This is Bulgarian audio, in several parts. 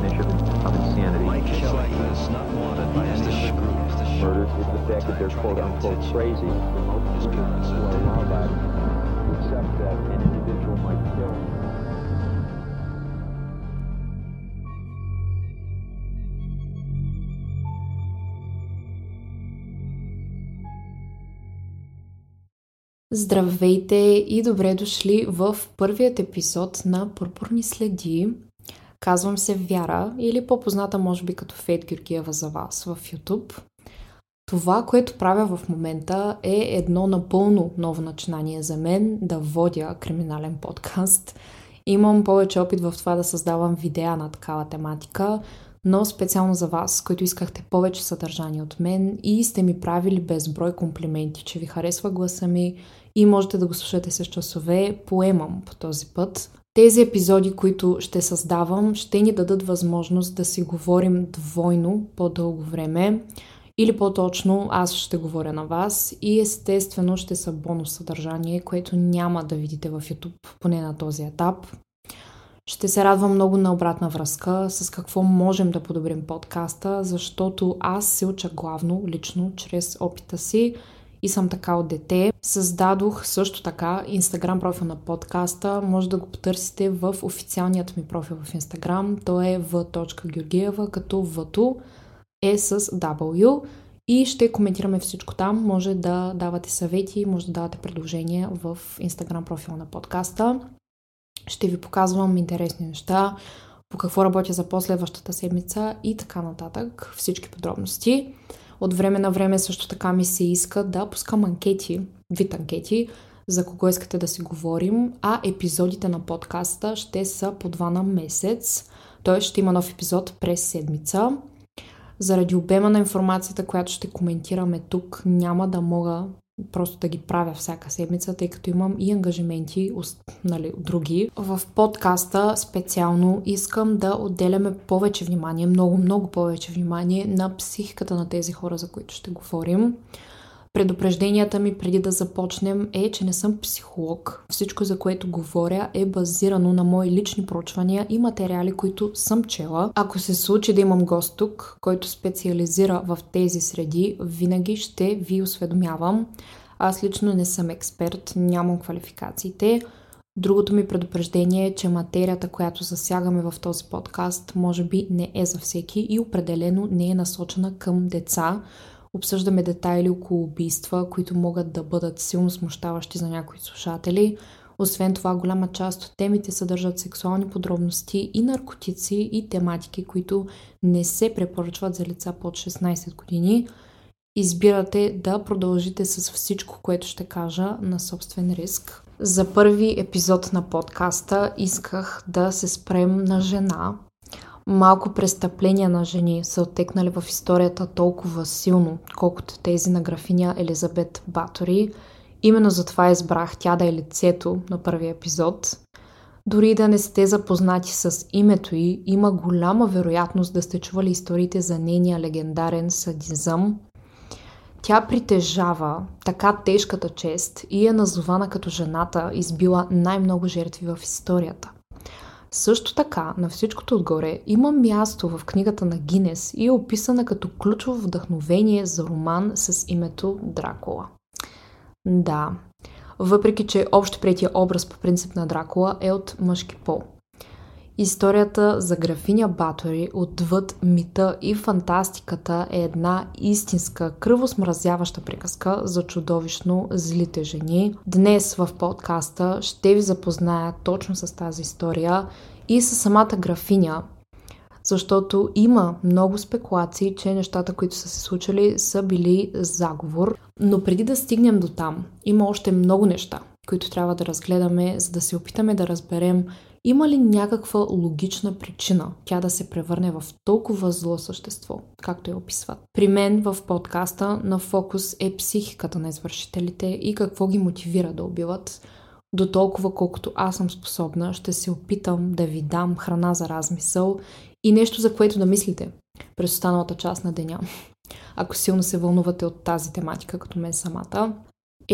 definition of insanity. Kids like this, not wanted by any other group. Murder is the fact that they're quote unquote crazy. His parents To allow that, to accept that an individual might kill. Здравейте и добре дошли в първият епизод на Пурпурни следи. Казвам се Вяра или по-позната може би като Фейт Георгиева за вас в YouTube. Това, което правя в момента е едно напълно ново начинание за мен да водя криминален подкаст. Имам повече опит в това да създавам видеа на такава тематика, но специално за вас, които искахте повече съдържание от мен и сте ми правили безброй комплименти, че ви харесва гласа ми и можете да го слушате с часове, поемам по този път. Тези епизоди, които ще създавам, ще ни дадат възможност да си говорим двойно по-дълго време. Или по-точно, аз ще говоря на вас и естествено ще са бонус съдържание, което няма да видите в YouTube, поне на този етап. Ще се радвам много на обратна връзка с какво можем да подобрим подкаста, защото аз се уча главно, лично, чрез опита си и съм така от дете. Създадох също така Инстаграм профил на подкаста. Може да го потърсите в официалният ми профил в Инстаграм. То е v.georgieva, като v е с W и ще коментираме всичко там. Може да давате съвети, може да давате предложения в Инстаграм профила на подкаста. Ще ви показвам интересни неща, по какво работя за последващата седмица и така нататък. Всички подробности. От време на време също така ми се иска да пускам анкети, вид анкети, за кого искате да си говорим, а епизодите на подкаста ще са по два на месец, т.е. ще има нов епизод през седмица. Заради обема на информацията, която ще коментираме тук, няма да мога просто да ги правя всяка седмица, тъй като имам и ангажименти нали, други. В подкаста специално искам да отделяме повече внимание, много, много повече внимание на психиката на тези хора, за които ще говорим. Предупрежденията ми преди да започнем е, че не съм психолог. Всичко, за което говоря, е базирано на мои лични проучвания и материали, които съм чела. Ако се случи да имам гост тук, който специализира в тези среди, винаги ще ви осведомявам. Аз лично не съм експерт, нямам квалификациите. Другото ми предупреждение е, че материята, която засягаме в този подкаст, може би не е за всеки и определено не е насочена към деца, Обсъждаме детайли около убийства, които могат да бъдат силно смущаващи за някои слушатели. Освен това, голяма част от темите съдържат сексуални подробности и наркотици и тематики, които не се препоръчват за лица под 16 години. Избирате да продължите с всичко, което ще кажа на собствен риск. За първи епизод на подкаста исках да се спрем на жена, малко престъпления на жени са оттекнали в историята толкова силно, колкото тези на графиня Елизабет Батори. Именно затова избрах тя да е лицето на първия епизод. Дори да не сте запознати с името й, има голяма вероятност да сте чували историите за нейния легендарен садизъм. Тя притежава така тежката чест и е назована като жената, избила най-много жертви в историята – също така, на всичкото отгоре, има място в книгата на Гинес и е описана като ключово вдъхновение за роман с името Дракула. Да, въпреки че общо образ по принцип на Дракула е от мъжки пол. Историята за графиня Батори отвъд мита и фантастиката е една истинска кръвосмразяваща приказка за чудовищно злите жени. Днес в подкаста ще ви запозная точно с тази история и с самата графиня, защото има много спекулации, че нещата, които са се случили, са били заговор. Но преди да стигнем до там, има още много неща, които трябва да разгледаме, за да се опитаме да разберем има ли някаква логична причина тя да се превърне в толкова зло същество, както я описват? При мен в подкаста на фокус е психиката на извършителите и какво ги мотивира да убиват. До толкова колкото аз съм способна, ще се опитам да ви дам храна за размисъл и нещо за което да мислите през останалата част на деня. Ако силно се вълнувате от тази тематика, като мен самата,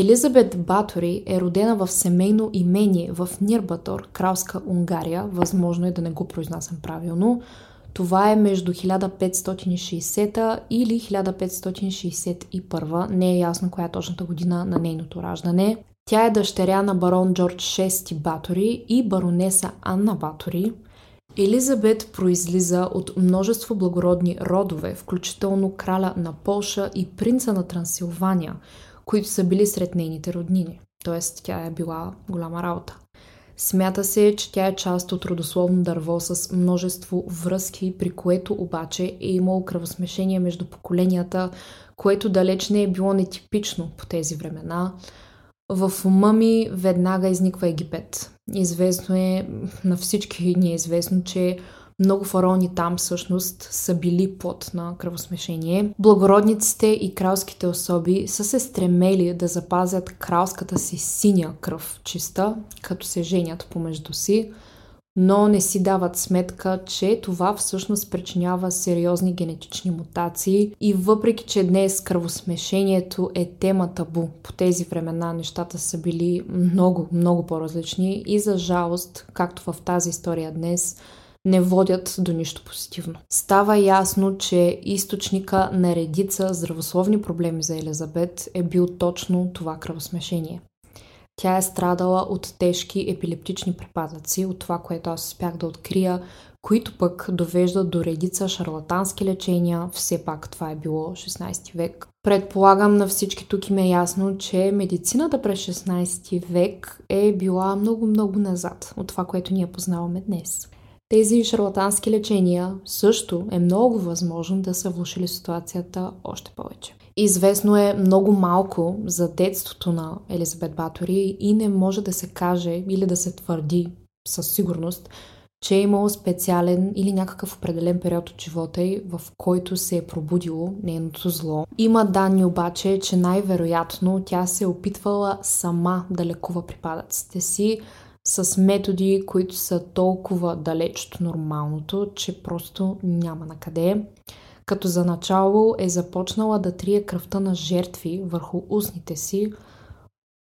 Елизабет Батори е родена в семейно имение в Нирбатор, кралска Унгария. Възможно е да не го произнасям правилно. Това е между 1560 или 1561. Не е ясно коя е точната година на нейното раждане. Тя е дъщеря на барон Джордж VI Батори и баронеса Анна Батори. Елизабет произлиза от множество благородни родове, включително краля на Полша и принца на Трансилвания, които са били сред нейните роднини. Тоест, тя е била голяма работа. Смята се, че тя е част от родословно дърво с множество връзки, при което обаче е имало кръвосмешение между поколенията, което далеч не е било нетипично по тези времена. В ума ми веднага изниква Египет. Известно е, на всички ни е известно, че много фараони там всъщност са били плод на кръвосмешение. Благородниците и кралските особи са се стремели да запазят кралската си синя кръв чиста, като се женят помежду си, но не си дават сметка, че това всъщност причинява сериозни генетични мутации и въпреки, че днес кръвосмешението е тема табу, по тези времена нещата са били много, много по-различни и за жалост, както в тази история днес, не водят до нищо позитивно. Става ясно, че източника на редица здравословни проблеми за Елизабет е бил точно това кръвосмешение. Тя е страдала от тежки епилептични припадъци, от това, което аз успях да открия, които пък довеждат до редица шарлатански лечения. Все пак това е било 16 век. Предполагам на всички тук им е ясно, че медицината през 16 век е била много-много назад от това, което ние познаваме днес. Тези шарлатански лечения също е много възможно да са влушили ситуацията още повече. Известно е много малко за детството на Елизабет Батори и не може да се каже или да се твърди със сигурност, че е имало специален или някакъв определен период от живота й, в който се е пробудило нейното зло. Има данни обаче, че най-вероятно тя се е опитвала сама да лекува припадъците си, с методи, които са толкова далеч от нормалното, че просто няма на къде. Като за начало е започнала да трие кръвта на жертви върху устните си,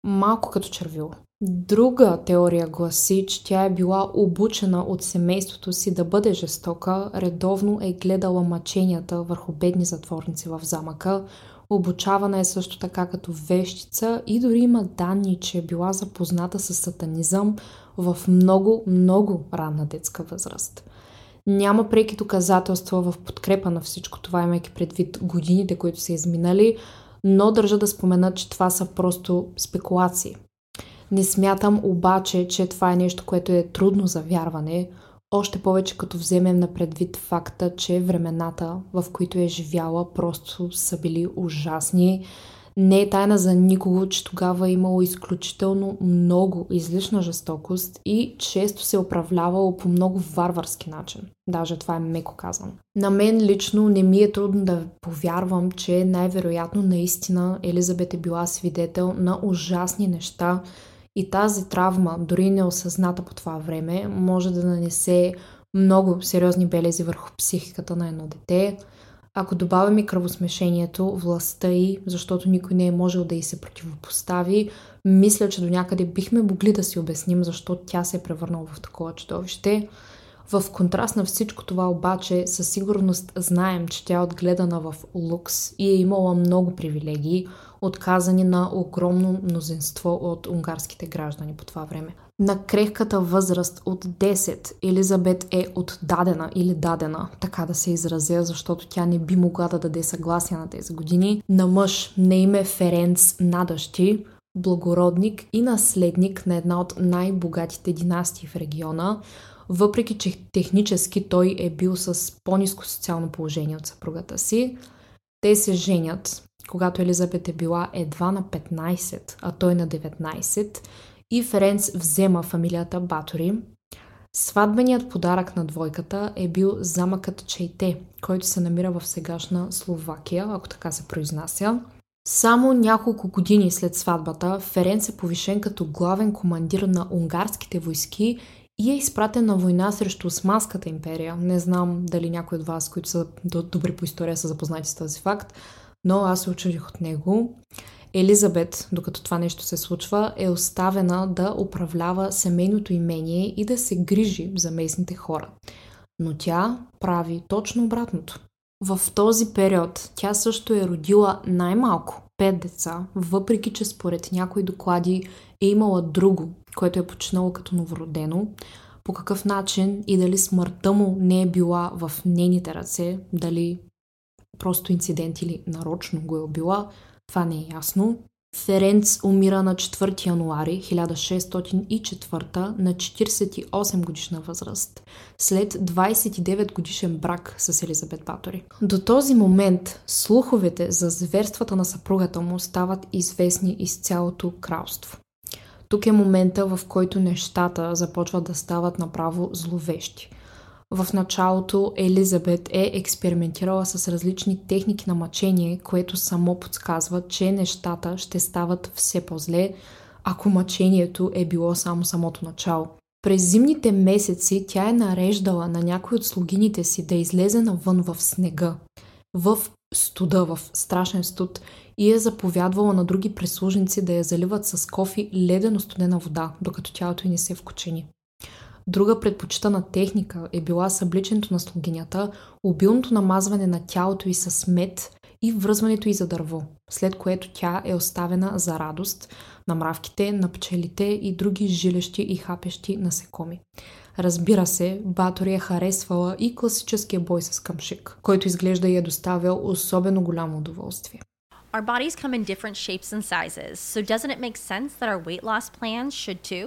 малко като червило. Друга теория гласи, че тя е била обучена от семейството си да бъде жестока, редовно е гледала мъченията върху бедни затворници в замъка, Обучавана е също така като вещица и дори има данни, че е била запозната с сатанизъм в много, много ранна детска възраст. Няма преки доказателства в подкрепа на всичко това, имайки предвид годините, които са изминали, но държа да спомена, че това са просто спекулации. Не смятам обаче, че това е нещо, което е трудно за вярване, още повече като вземем на предвид факта, че времената, в които е живяла, просто са били ужасни. Не е тайна за никого, че тогава е имало изключително много излишна жестокост и често се е управлявало по много варварски начин. Даже това е меко казано. На мен лично не ми е трудно да повярвам, че най-вероятно наистина Елизабет е била свидетел на ужасни неща, и тази травма, дори неосъзната по това време, може да нанесе много сериозни белези върху психиката на едно дете. Ако добавим и кръвосмешението, властта и, защото никой не е можел да й се противопостави, мисля, че до някъде бихме могли да си обясним защо тя се е превърнала в такова чудовище. В контраст на всичко това обаче, със сигурност знаем, че тя е отгледана в лукс и е имала много привилегии, отказани на огромно мнозинство от унгарските граждани по това време. На крехката възраст от 10 Елизабет е отдадена или дадена, така да се изразя, защото тя не би могла да даде съгласие на тези години, на мъж на име Ференц Надащи, благородник и наследник на една от най-богатите династии в региона, въпреки че технически той е бил с по-низко социално положение от съпругата си. Те се женят, когато Елизабет е била едва на 15, а той на 19, и Ференц взема фамилията Батори. Сватбеният подарък на двойката е бил замъкът Чейте, който се намира в сегашна Словакия, ако така се произнася. Само няколко години след сватбата Ференц е повишен като главен командир на унгарските войски и е изпратен на война срещу Османската империя. Не знам дали някой от вас, които са добри по история, са запознати с този факт, но аз се очудих от него. Елизабет, докато това нещо се случва, е оставена да управлява семейното имение и да се грижи за местните хора. Но тя прави точно обратното. В този период тя също е родила най-малко 5 деца, въпреки че според някои доклади е имала друго, което е починало като новородено, по какъв начин и дали смъртта му не е била в нейните ръце, дали просто инцидент или нарочно го е убила, това не е ясно. Ференц умира на 4 януари 1604 на 48 годишна възраст, след 29 годишен брак с Елизабет Батори. До този момент слуховете за зверствата на съпругата му стават известни из цялото кралство. Тук е момента, в който нещата започват да стават направо зловещи. В началото Елизабет е експериментирала с различни техники на мъчение, което само подсказва, че нещата ще стават все по-зле, ако мъчението е било само самото начало. През зимните месеци тя е нареждала на някой от слугините си да излезе навън в снега, в студа, в страшен студ и е заповядвала на други прислужници да я заливат с кофи ледено студена вода, докато тялото й не се вкучени. Друга предпочитана техника е била събличането на слугинята, обилното намазване на тялото й с мед и връзването й за дърво, след което тя е оставена за радост на мравките, на пчелите и други жилещи и хапещи насекоми. Разбира се, Батори е харесвала и класическия бой с камшик, който изглежда и е доставял особено голямо удоволствие. Our bodies come in different shapes and sizes, so doesn't it make sense that our weight loss plans should too?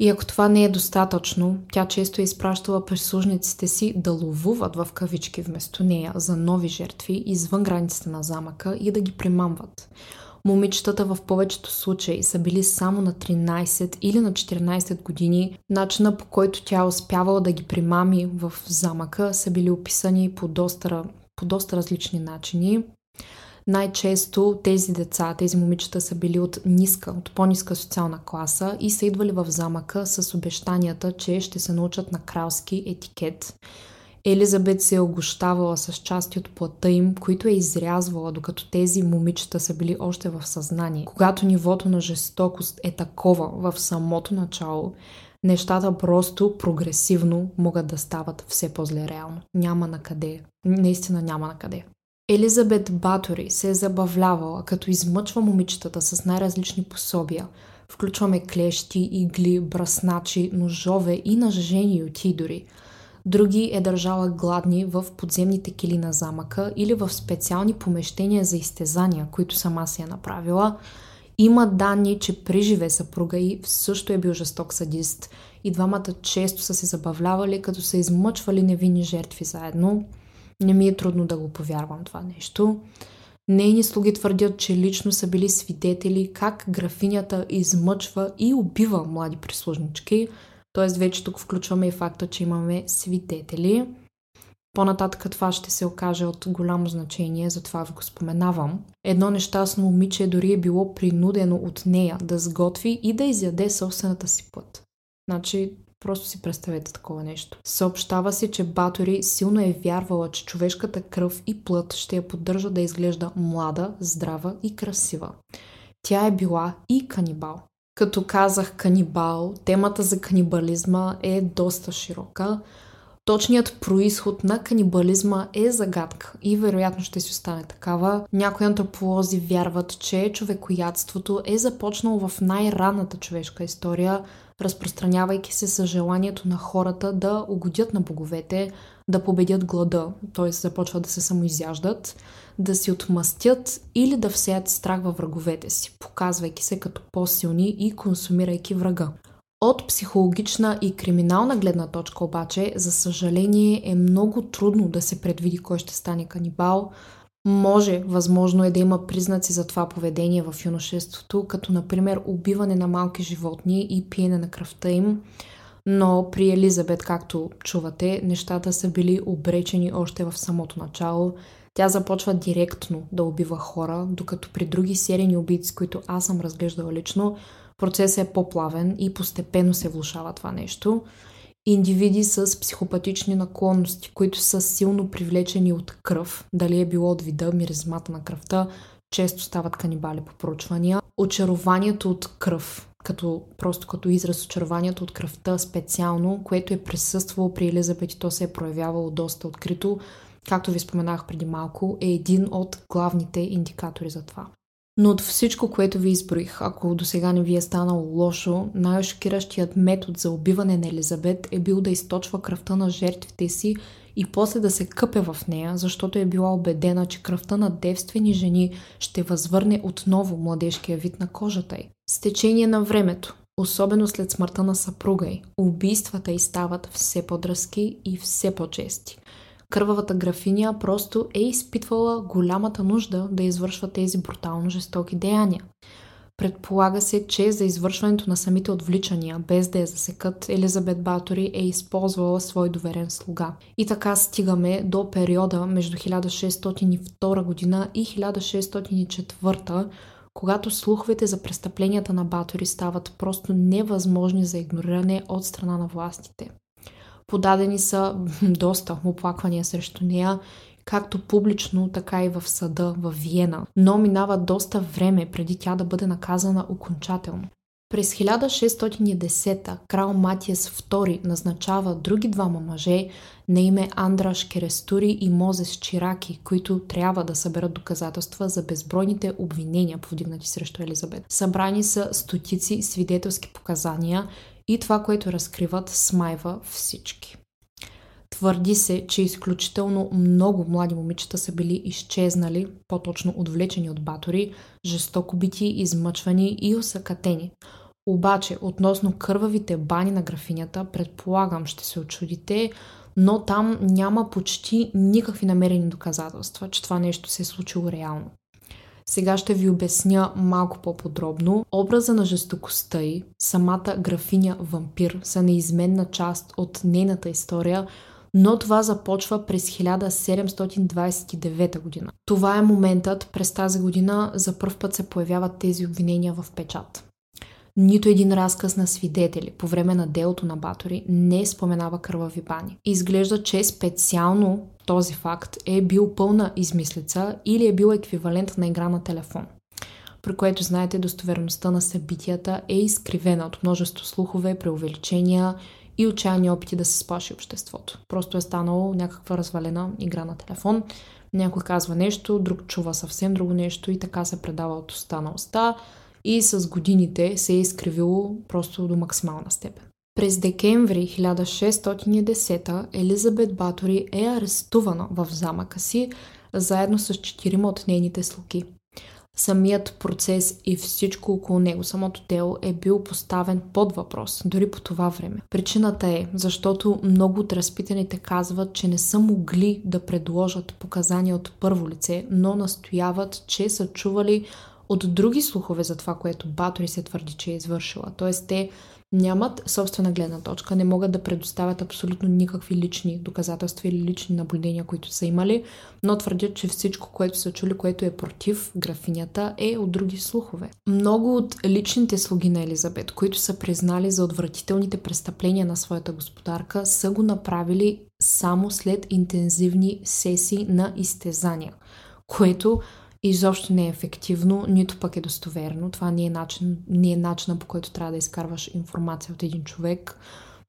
И ако това не е достатъчно, тя често е изпращала прислужниците си да ловуват в кавички вместо нея за нови жертви извън границите на замъка и да ги примамват. Момичетата в повечето случаи са били само на 13 или на 14 години. Начина по който тя е успявала да ги примами в замъка са били описани по доста, по доста различни начини. Най-често тези деца, тези момичета са били от ниска, от по-ниска социална класа и са идвали в замъка с обещанията, че ще се научат на кралски етикет. Елизабет се е огощавала с части от плата им, които е изрязвала, докато тези момичета са били още в съзнание. Когато нивото на жестокост е такова в самото начало, нещата просто прогресивно могат да стават все по-зле реално. Няма на къде. Наистина няма на къде. Елизабет Батори се е забавлявала, като измъчва момичетата с най-различни пособия. Включваме клещи, игли, брасначи, ножове и нажежени юти дори. Други е държала гладни в подземните кили на замъка или в специални помещения за изтезания, които сама си е направила. Има данни, че приживе съпруга и също е бил жесток садист и двамата често са се забавлявали, като са измъчвали невинни жертви заедно – не ми е трудно да го повярвам това нещо. Нейни слуги твърдят, че лично са били свидетели как графинята измъчва и убива млади прислужнички. Тоест вече тук включваме и факта, че имаме свидетели. По-нататък това ще се окаже от голямо значение, затова ви го споменавам. Едно нещастно момиче дори е било принудено от нея да сготви и да изяде собствената си път. Значи Просто си представете такова нещо. Съобщава се, че Батори силно е вярвала, че човешката кръв и плът ще я поддържа да изглежда млада, здрава и красива. Тя е била и канибал. Като казах канибал, темата за канибализма е доста широка. Точният происход на канибализма е загадка и вероятно ще си остане такава. Някои антрополози вярват, че човекоядството е започнало в най-ранната човешка история, разпространявайки се с желанието на хората да угодят на боговете, да победят глада, т.е. започват да се самоизяждат, да си отмъстят или да всеят страх във враговете си, показвайки се като по-силни и консумирайки врага. От психологична и криминална гледна точка обаче, за съжаление е много трудно да се предвиди кой ще стане канибал. Може, възможно е да има признаци за това поведение в юношеството, като например убиване на малки животни и пиене на кръвта им, но при Елизабет, както чувате, нещата са били обречени още в самото начало. Тя започва директно да убива хора, докато при други серийни убийци, които аз съм разглеждала лично, процесът е по-плавен и постепенно се влушава това нещо. Индивиди с психопатични наклонности, които са силно привлечени от кръв, дали е било от вида, миризмата на кръвта, често стават канибали по проучвания. Очарованието от кръв, като, просто като израз очарованието от кръвта специално, което е присъствало при Елизабет и то се е проявявало доста открито, както ви споменах преди малко, е един от главните индикатори за това. Но от всичко, което ви изброих, ако до сега не ви е станало лошо, най-шокиращият метод за убиване на Елизабет е бил да източва кръвта на жертвите си и после да се къпе в нея, защото е била убедена, че кръвта на девствени жени ще възвърне отново младежкия вид на кожата й. С течение на времето, особено след смъртта на съпруга й, убийствата й стават все по-дръзки и все по-чести кървавата графиня просто е изпитвала голямата нужда да извършва тези брутално жестоки деяния. Предполага се, че за извършването на самите отвличания, без да я засекат, Елизабет Батори е използвала свой доверен слуга. И така стигаме до периода между 1602 година и 1604, когато слуховете за престъпленията на Батори стават просто невъзможни за игнориране от страна на властите. Подадени са доста оплаквания срещу нея, както публично, така и в съда в Виена, но минава доста време преди тя да бъде наказана окончателно. През 1610 крал Матиас II назначава други двама мъже на име Андраш Керестури и Мозес Чираки, които трябва да съберат доказателства за безбройните обвинения, повдигнати срещу Елизабет. Събрани са стотици свидетелски показания и това, което разкриват, смайва всички. Твърди се, че изключително много млади момичета са били изчезнали, по-точно отвлечени от батори, жестоко бити, измъчвани и осъкатени. Обаче, относно кървавите бани на графинята, предполагам, ще се очудите, но там няма почти никакви намерени доказателства, че това нещо се е случило реално. Сега ще ви обясня малко по-подробно. Образа на жестокостта й, самата графиня вампир са неизменна част от нейната история, но това започва през 1729 година. Това е моментът през тази година за първ път се появяват тези обвинения в печат. Нито един разказ на свидетели по време на делото на Батори не споменава кървави бани. Изглежда, че специално този факт е бил пълна измислица или е бил еквивалент на игра на телефон при което знаете достоверността на събитията е изкривена от множество слухове, преувеличения и отчаяни опити да се сплаши обществото. Просто е станало някаква развалена игра на телефон. Някой казва нещо, друг чува съвсем друго нещо и така се предава от уста на уста и с годините се е изкривило просто до максимална степен. През декември 1610 Елизабет Батори е арестувана в замъка си заедно с четирима от нейните слуги. Самият процес и всичко около него, самото дело е бил поставен под въпрос, дори по това време. Причината е, защото много от разпитаните казват, че не са могли да предложат показания от първо лице, но настояват, че са чували от други слухове за това, което Батори се твърди, че е извършила. Тоест те нямат собствена гледна точка, не могат да предоставят абсолютно никакви лични доказателства или лични наблюдения, които са имали, но твърдят, че всичко, което са чули, което е против графинята, е от други слухове. Много от личните слуги на Елизабет, които са признали за отвратителните престъпления на своята господарка, са го направили само след интензивни сесии на изтезания, което изобщо не е ефективно, нито пък е достоверно. Това не е, начин, не е начина по който трябва да изкарваш информация от един човек.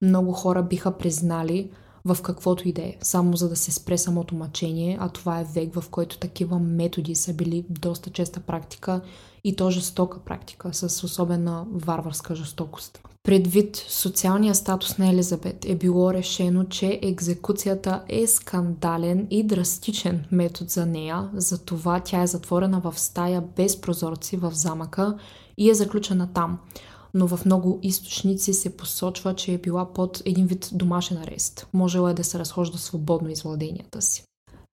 Много хора биха признали в каквото и да е, само за да се спре самото мъчение, а това е век, в който такива методи са били доста честа практика и то жестока практика, с особена варварска жестокост. Предвид социалния статус на Елизабет е било решено, че екзекуцията е скандален и драстичен метод за нея, затова тя е затворена в стая без прозорци в замъка и е заключена там. Но в много източници се посочва, че е била под един вид домашен арест. Можела е да се разхожда свободно из владенията си.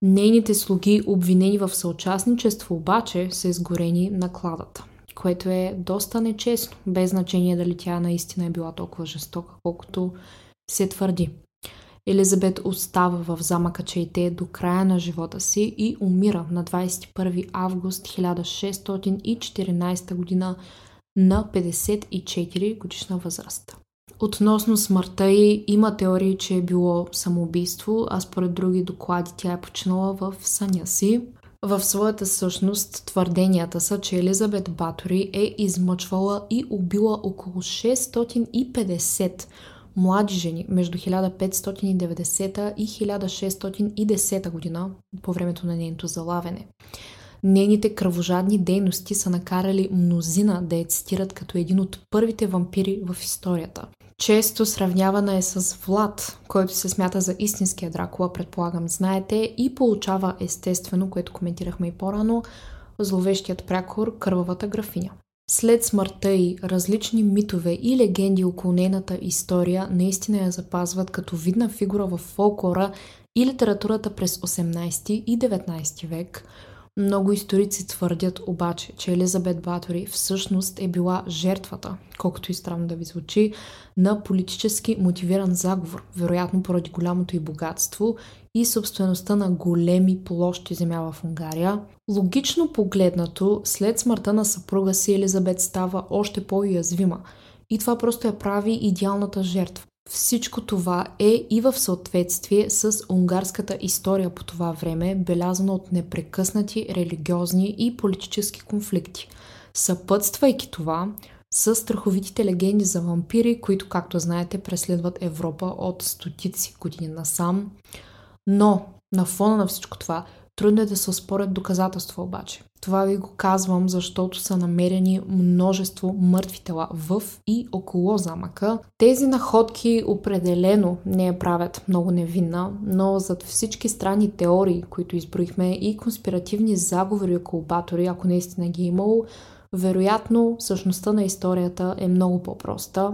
Нейните слуги, обвинени в съучастничество, обаче са изгорени на кладата, което е доста нечестно, без значение дали тя наистина е била толкова жестока, колкото се твърди. Елизабет остава в замъка Чейте до края на живота си и умира на 21 август 1614 година на 54 годишна възраст. Относно смъртта й има теории, че е било самоубийство, а според други доклади тя е починала в съня си. В своята същност твърденията са, че Елизабет Батори е измъчвала и убила около 650 млади жени между 1590 и 1610 година по времето на нейното залавяне. Нейните кръвожадни дейности са накарали мнозина да я цитират като един от първите вампири в историята. Често сравнявана е с Влад, който се смята за истинския Дракула, предполагам, знаете, и получава естествено, което коментирахме и по-рано, зловещият прякор Кървавата графиня. След смъртта й, различни митове и легенди около нейната история наистина я запазват като видна фигура в фолклора и литературата през 18 и 19 век – много историци твърдят обаче, че Елизабет Батори всъщност е била жертвата, колкото и странно да ви звучи, на политически мотивиран заговор, вероятно поради голямото и богатство и собствеността на големи площи земя в Унгария. Логично погледнато, след смъртта на съпруга си Елизабет става още по-уязвима и това просто я прави идеалната жертва. Всичко това е и в съответствие с унгарската история по това време, белязана от непрекъснати религиозни и политически конфликти. Съпътствайки това, са страховитите легенди за вампири, които, както знаете, преследват Европа от стотици години насам. Но на фона на всичко това, трудно е да се оспорят доказателства обаче. Това ви го казвам, защото са намерени множество мъртви тела в и около замъка. Тези находки определено не я правят много невинна, но зад всички странни теории, които изброихме и конспиративни заговори около Батори, ако наистина ги е имало, вероятно същността на историята е много по-проста.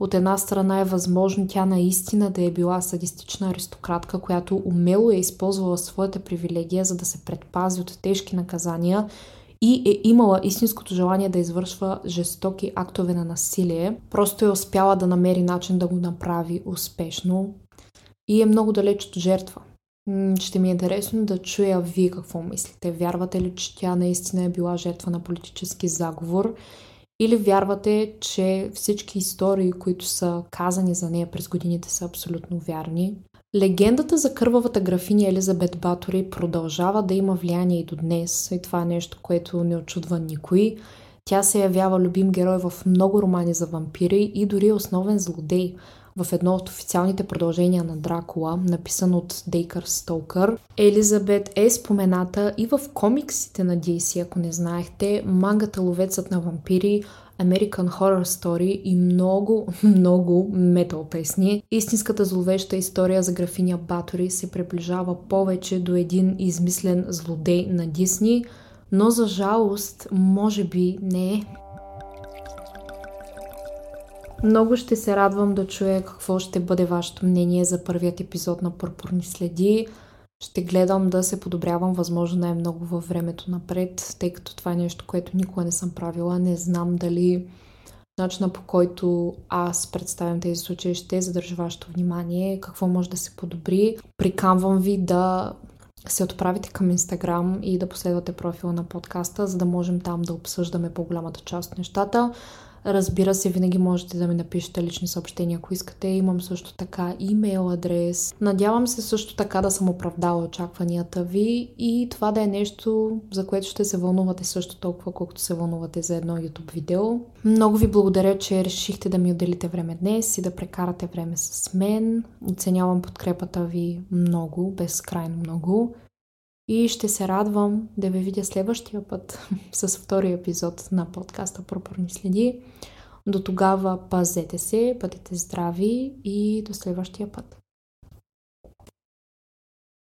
От една страна е възможно тя наистина да е била садистична аристократка, която умело е използвала своята привилегия, за да се предпази от тежки наказания и е имала истинското желание да извършва жестоки актове на насилие. Просто е успяла да намери начин да го направи успешно и е много далеч от жертва. Ще ми е интересно да чуя вие какво мислите. Вярвате ли, че тя наистина е била жертва на политически заговор или вярвате, че всички истории, които са казани за нея през годините, са абсолютно вярни? Легендата за кървавата графиня Елизабет Батори продължава да има влияние и до днес. И това е нещо, което не очудва никой. Тя се явява любим герой в много романи за вампири и дори основен злодей – в едно от официалните продължения на Дракула, написан от Дейкър Столкър. Елизабет е спомената и в комиксите на DC, ако не знаехте, мангата Ловецът на вампири, American Horror Story и много, много метал песни. Истинската зловеща история за графиня Батори се приближава повече до един измислен злодей на Дисни, но за жалост, може би не е. Много ще се радвам да чуя какво ще бъде вашето мнение за първият епизод на Пърпурни следи. Ще гледам да се подобрявам възможно най-много във времето напред, тъй като това е нещо, което никога не съм правила. Не знам дали начина по който аз представям тези случаи ще задържа вашето внимание, какво може да се подобри. Приканвам ви да се отправите към Инстаграм и да последвате профила на подкаста, за да можем там да обсъждаме по-голямата част от нещата. Разбира се, винаги можете да ми напишете лични съобщения, ако искате. Имам също така имейл адрес. Надявам се също така да съм оправдала очакванията ви и това да е нещо, за което ще се вълнувате също толкова, колкото се вълнувате за едно YouTube видео. Много ви благодаря, че решихте да ми отделите време днес и да прекарате време с мен. Оценявам подкрепата ви много, безкрайно много. И ще се радвам да ви видя следващия път с втория епизод на подкаста Пропорни следи. До тогава пазете се, бъдете здрави и до следващия път.